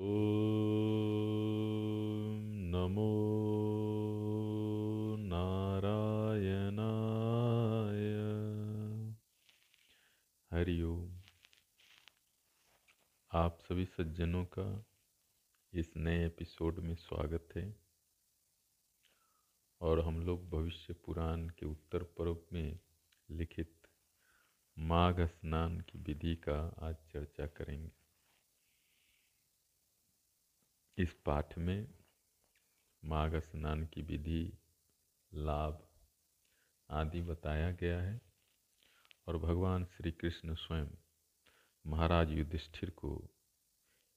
ॐ नमो नारायणाय। हरिओम आप सभी सज्जनों का इस नए एपिसोड में स्वागत है। और हम लोग भविष्य पुराण के उत्तर पर्व में लिखित माघ स्नान की विधि का आज चर्चा करेंगे। इस पाठ में माघ स्नान की विधि, लाभ आदि बताया गया है और भगवान श्री कृष्ण स्वयं महाराज युधिष्ठिर को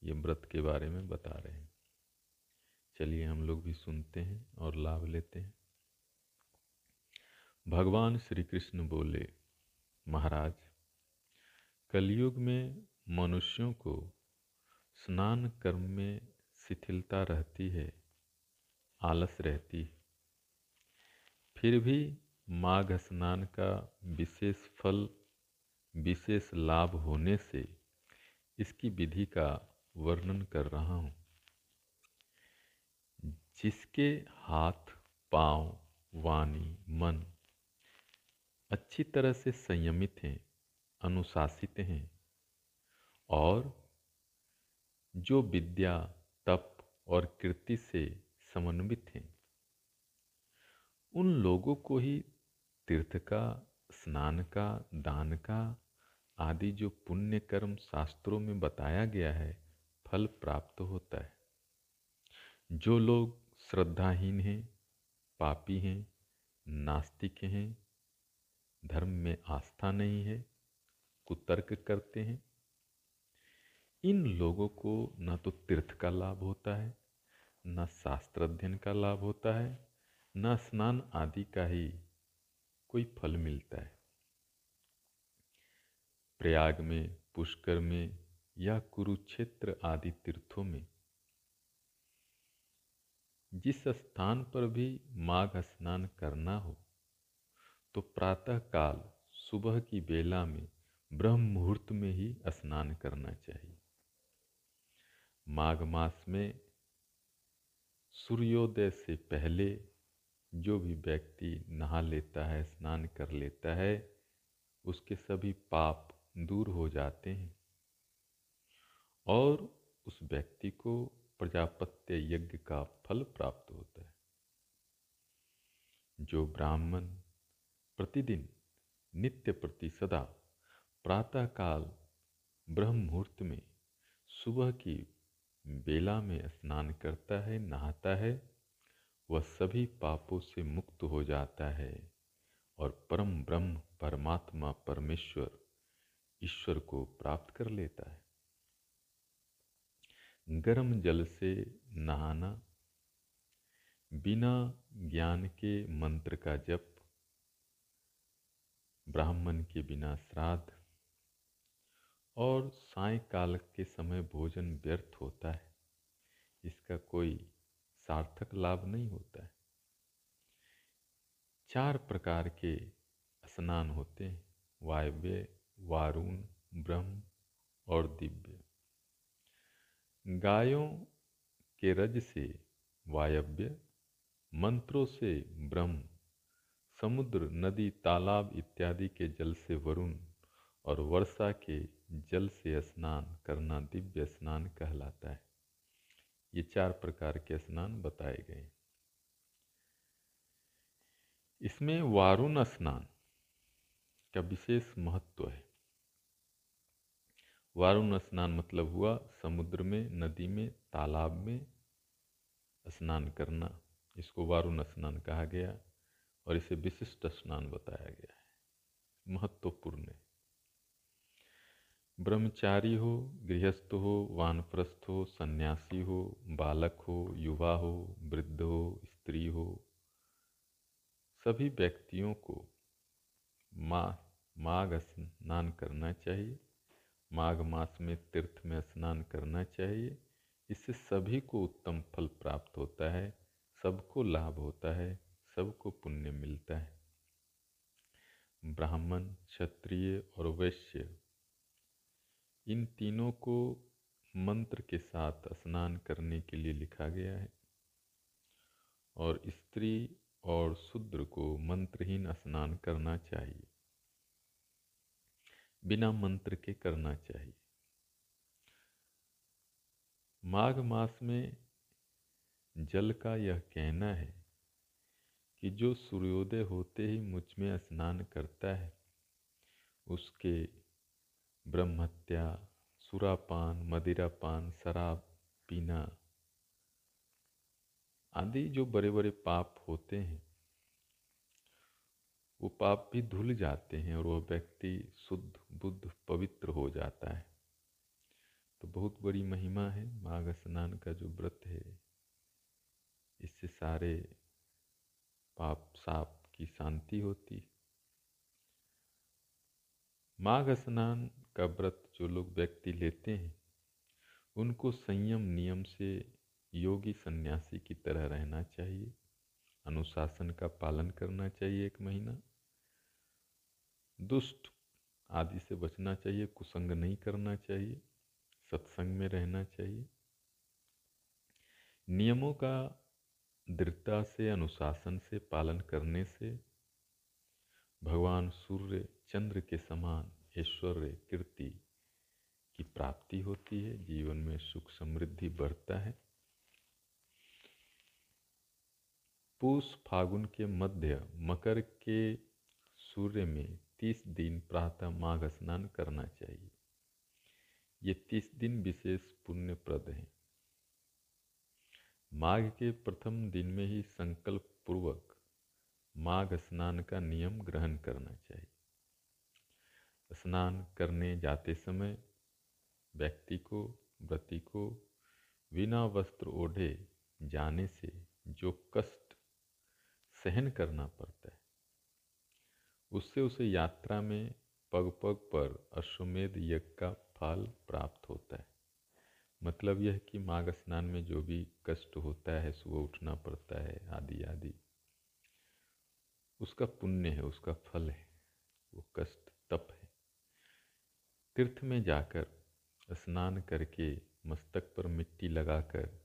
ये व्रत के बारे में बता रहे हैं। चलिए हम लोग भी सुनते हैं और लाभ लेते हैं। भगवान श्री कृष्ण बोले, महाराज, कलयुग में मनुष्यों को स्नान कर्म में शिथिलता रहती है आलस रहती है। फिर भी माघ स्नान का विशेष फल विशेष लाभ होने से इसकी विधि का वर्णन कर रहा हूँ। जिसके हाथ पाँव, वाणी मन अच्छी तरह से संयमित हैं अनुशासित हैं और जो विद्या तप और कृति से समन्वित हैं। उन लोगों को ही तीर्थ का, स्नान का, दान का आदि जो पुण्य कर्म शास्त्रों में बताया गया है, फल प्राप्त होता है। जो लोग श्रद्धाहीन हैं, पापी हैं, नास्तिक हैं, धर्म में आस्था नहीं है, कुतर्क करते हैं इन लोगों को न तो तीर्थ का लाभ होता है, न शास्त्र अध्ययन का लाभ होता है, न स्नान आदि का ही कोई फल मिलता है। प्रयाग में, पुष्कर में या कुरुक्षेत्र आदि तीर्थों में जिस स्थान पर भी माघ स्नान करना हो तो प्रातः काल सुबह की बेला में ब्रह्म मुहूर्त में ही स्नान करना चाहिए। माघ मास में सूर्योदय से पहले जो भी व्यक्ति नहा लेता है, स्नान कर लेता है, उसके सभी पाप दूर हो जाते हैं। और उस व्यक्ति को प्रजापत्य यज्ञ का फल प्राप्त होता है। जो ब्राह्मण प्रतिदिन नित्य प्रति सदा प्रातःकाल ब्रह्म मुहूर्त में सुबह की बेला में स्नान करता है, नहाता है, वह सभी पापों से मुक्त हो जाता है और परम ब्रह्म परमात्मा परमेश्वर ईश्वर को प्राप्त कर लेता है। गर्म जल से नहाना, बिना ज्ञान के मंत्र का जप, ब्राह्मण के बिना श्राद्ध और सायकाल के समय भोजन व्यर्थ होता है। इसका कोई सार्थक लाभ नहीं होता है। चार प्रकार के स्नान होते हैं, वायव्य, वारुण, ब्रह्म और दिव्य। गायों के रज से वायव्य, मंत्रों से ब्रह्म, समुद्र, नदी, तालाब इत्यादि के जल से वरुण और वर्षा के जल से स्नान करना दिव्य स्नान कहलाता है। ये चार प्रकार के स्नान बताए गए। इसमें वारुण स्नान का विशेष महत्व है। वारुण स्नान मतलब हुआ समुद्र में, नदी में, तालाब में स्नान करना, इसको वारुण स्नान कहा गया और इसे विशिष्ट स्नान बताया गया है। महत्वपूर्ण है। ब्रह्मचारी हो, गृहस्थ हो, वानप्रस्थ हो, सन्यासी हो, बालक हो, युवा हो, वृद्ध हो, स्त्री हो, सभी व्यक्तियों को माँ, माघ स्नान करना चाहिए। माघ मास में, तीर्थ में स्नान करना चाहिए। इससे सभी को उत्तम फल प्राप्त होता है, सबको लाभ होता है, सबको पुण्य मिलता है। ब्राह्मण, क्षत्रिय और वैश्य इन तीनों को मंत्र के साथ स्नान करने के लिए लिखा गया है। और स्त्री और शूद्र को मंत्रहीन स्नान करना चाहिए। बिना मंत्र के करना चाहिए। माघ मास में जल का यह कहना है कि जो सूर्योदय होते ही मुझमें स्नान करता है, उसके ब्रह्मत्या, सुरापान, मदिरापान, शराब पीना आदि जो बड़े बड़े पाप होते हैं, वो पाप भी धुल जाते हैं और वह व्यक्ति शुद्ध, बुद्ध, पवित्र हो जाता है। तो बहुत बड़ी महिमा है, माघ स्नान का जो व्रत है, इससे सारे पाप, साप की शांति होती। माघ स्नान का व्रत जो लोग व्यक्ति लेते हैं, उनको संयम नियम से योगी सन्यासी की तरह रहना चाहिए। अनुशासन का पालन करना चाहिए एक महीना। दुष्ट आदि से बचना चाहिए, कुसंग नहीं करना चाहिए, सत्संग में रहना चाहिए। नियमों का दृढ़ता से, अनुशासन से पालन करने से भगवान सूर्य चंद्र के समान ऐश्वर्य कीर्ति की प्राप्ति होती है, जीवन में सुख समृद्धि बढ़ता है। पूष फागुन के मध्य मकर के सूर्य में तीस दिन प्रातः माघ स्नान करना चाहिए। ये तीस दिन विशेष पुण्यप्रद हैं। माघ के प्रथम दिन में ही संकल्प पूर्वक माघ स्नान का नियम ग्रहण करना चाहिए। स्नान करने जाते समय व्यक्ति को, व्रति को बिना वस्त्र ओढ़े जाने से जो कष्ट सहन करना पड़ता है, उससे उसे यात्रा में पग पग पर अश्वमेध यज्ञ का फल प्राप्त होता है। मतलब यह कि माघ स्नान में जो भी कष्ट होता है, सुबह उठना पड़ता है, आदि आदि, उसका पुण्य है, उसका फल है, वो कष्ट तीर्थ में जाकर स्नान करके मस्तक पर मिट्टी लगाकर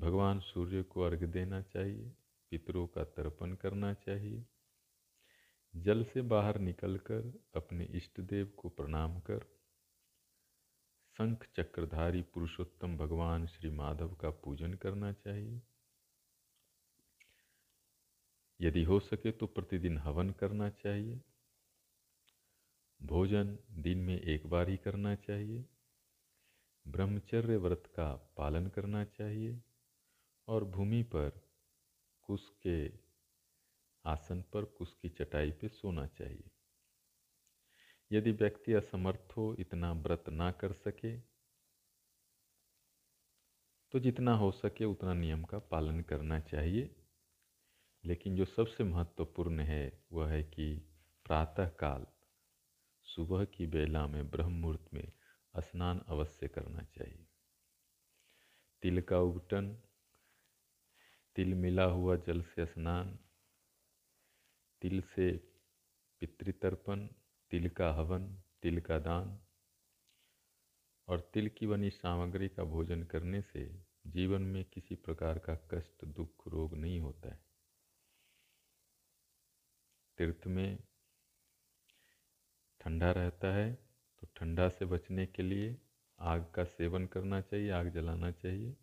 भगवान सूर्य को अर्घ देना चाहिए, पितरों का तर्पण करना चाहिए। जल से बाहर निकलकर अपने इष्ट देव को प्रणाम कर शंख चक्रधारी पुरुषोत्तम भगवान श्री माधव का पूजन करना चाहिए। यदि हो सके तो प्रतिदिन हवन करना चाहिए। भोजन दिन में एक बार ही करना चाहिए। ब्रह्मचर्य व्रत का पालन करना चाहिए और भूमि पर कुश के आसन पर कुश की चटाई पे सोना चाहिए। यदि व्यक्ति असमर्थ हो, इतना व्रत ना कर सके तो जितना हो सके उतना नियम का पालन करना चाहिए। लेकिन जो सबसे महत्वपूर्ण है, वह है कि प्रातः काल सुबह की बेला में ब्रह्म मुहूर्त में स्नान अवश्य करना चाहिए। तिल का उगटन, तिल मिला हुआ जल से स्नान, तिल से पितृतर्पण, तिल का हवन, तिल का दान और तिल की बनी सामग्री का भोजन करने से जीवन में किसी प्रकार का कष्ट, दुख, रोग नहीं होता है। तीर्थ में ठंडा रहता है तो ठंडा से बचने के लिए आग का सेवन करना चाहिए, आग जलाना चाहिए।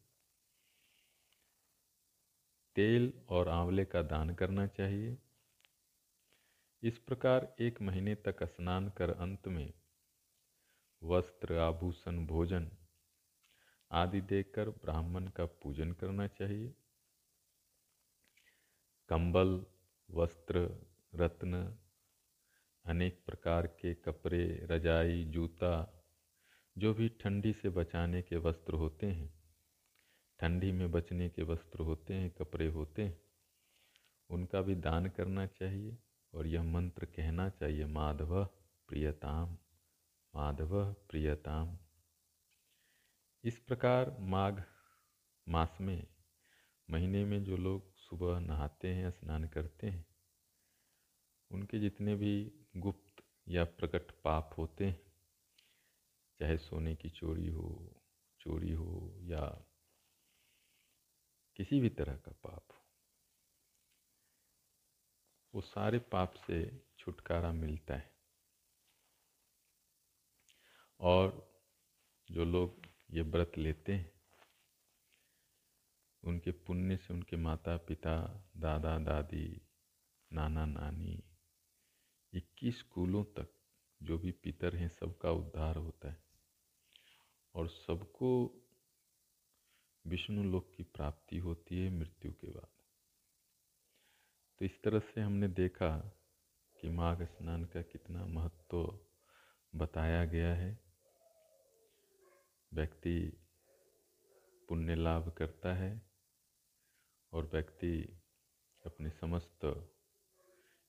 तेल और आंवले का दान करना चाहिए। इस प्रकार एक महीने तक स्नान कर अंत में वस्त्र, आभूषण, भोजन आदि देकर ब्राह्मण का पूजन करना चाहिए। कंबल, वस्त्र, रत्न अनेक प्रकार के कपड़े, रजाई, जूता, जो भी ठंडी से बचाने के वस्त्र होते हैं। ठंडी में बचने के वस्त्र होते हैं, कपड़े होते हैं। उनका भी दान करना चाहिए और यह मंत्र कहना चाहिए, माधव प्रियताम माधव प्रियताम। इस प्रकार माघ मास में, महीने में जो लोग सुबह नहाते हैं, स्नान करते हैं, उनके जितने भी गुप्त या प्रकट पाप होते हैं, चाहे सोने की चोरी हो चोरी हो या किसी भी तरह का पाप हो, वो सारे पाप से छुटकारा मिलता है। और जो लोग ये व्रत लेते हैं, उनके पुण्य से उनके माता पिता दादा दादी नाना नानी इक्कीस कुलों तक जो भी पितर हैं, सबका उद्धार होता है। और सबको विष्णु लोक की प्राप्ति होती है मृत्यु के बाद। तो इस तरह से हमने देखा कि माघ स्नान का कितना महत्व बताया गया है। व्यक्ति पुण्य लाभ करता है और व्यक्ति अपने समस्त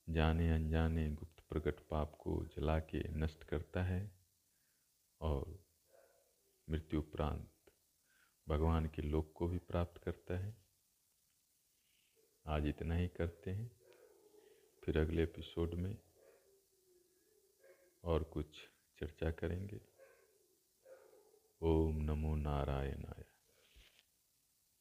जाने अनजाने गुप्त प्रकट पाप को जला के नष्ट करता है और मृत्यु उपरांत भगवान के लोक को भी प्राप्त करता है। आज इतना ही करते हैं। फिर अगले एपिसोड में और कुछ चर्चा करेंगे। ओम नमो नारायण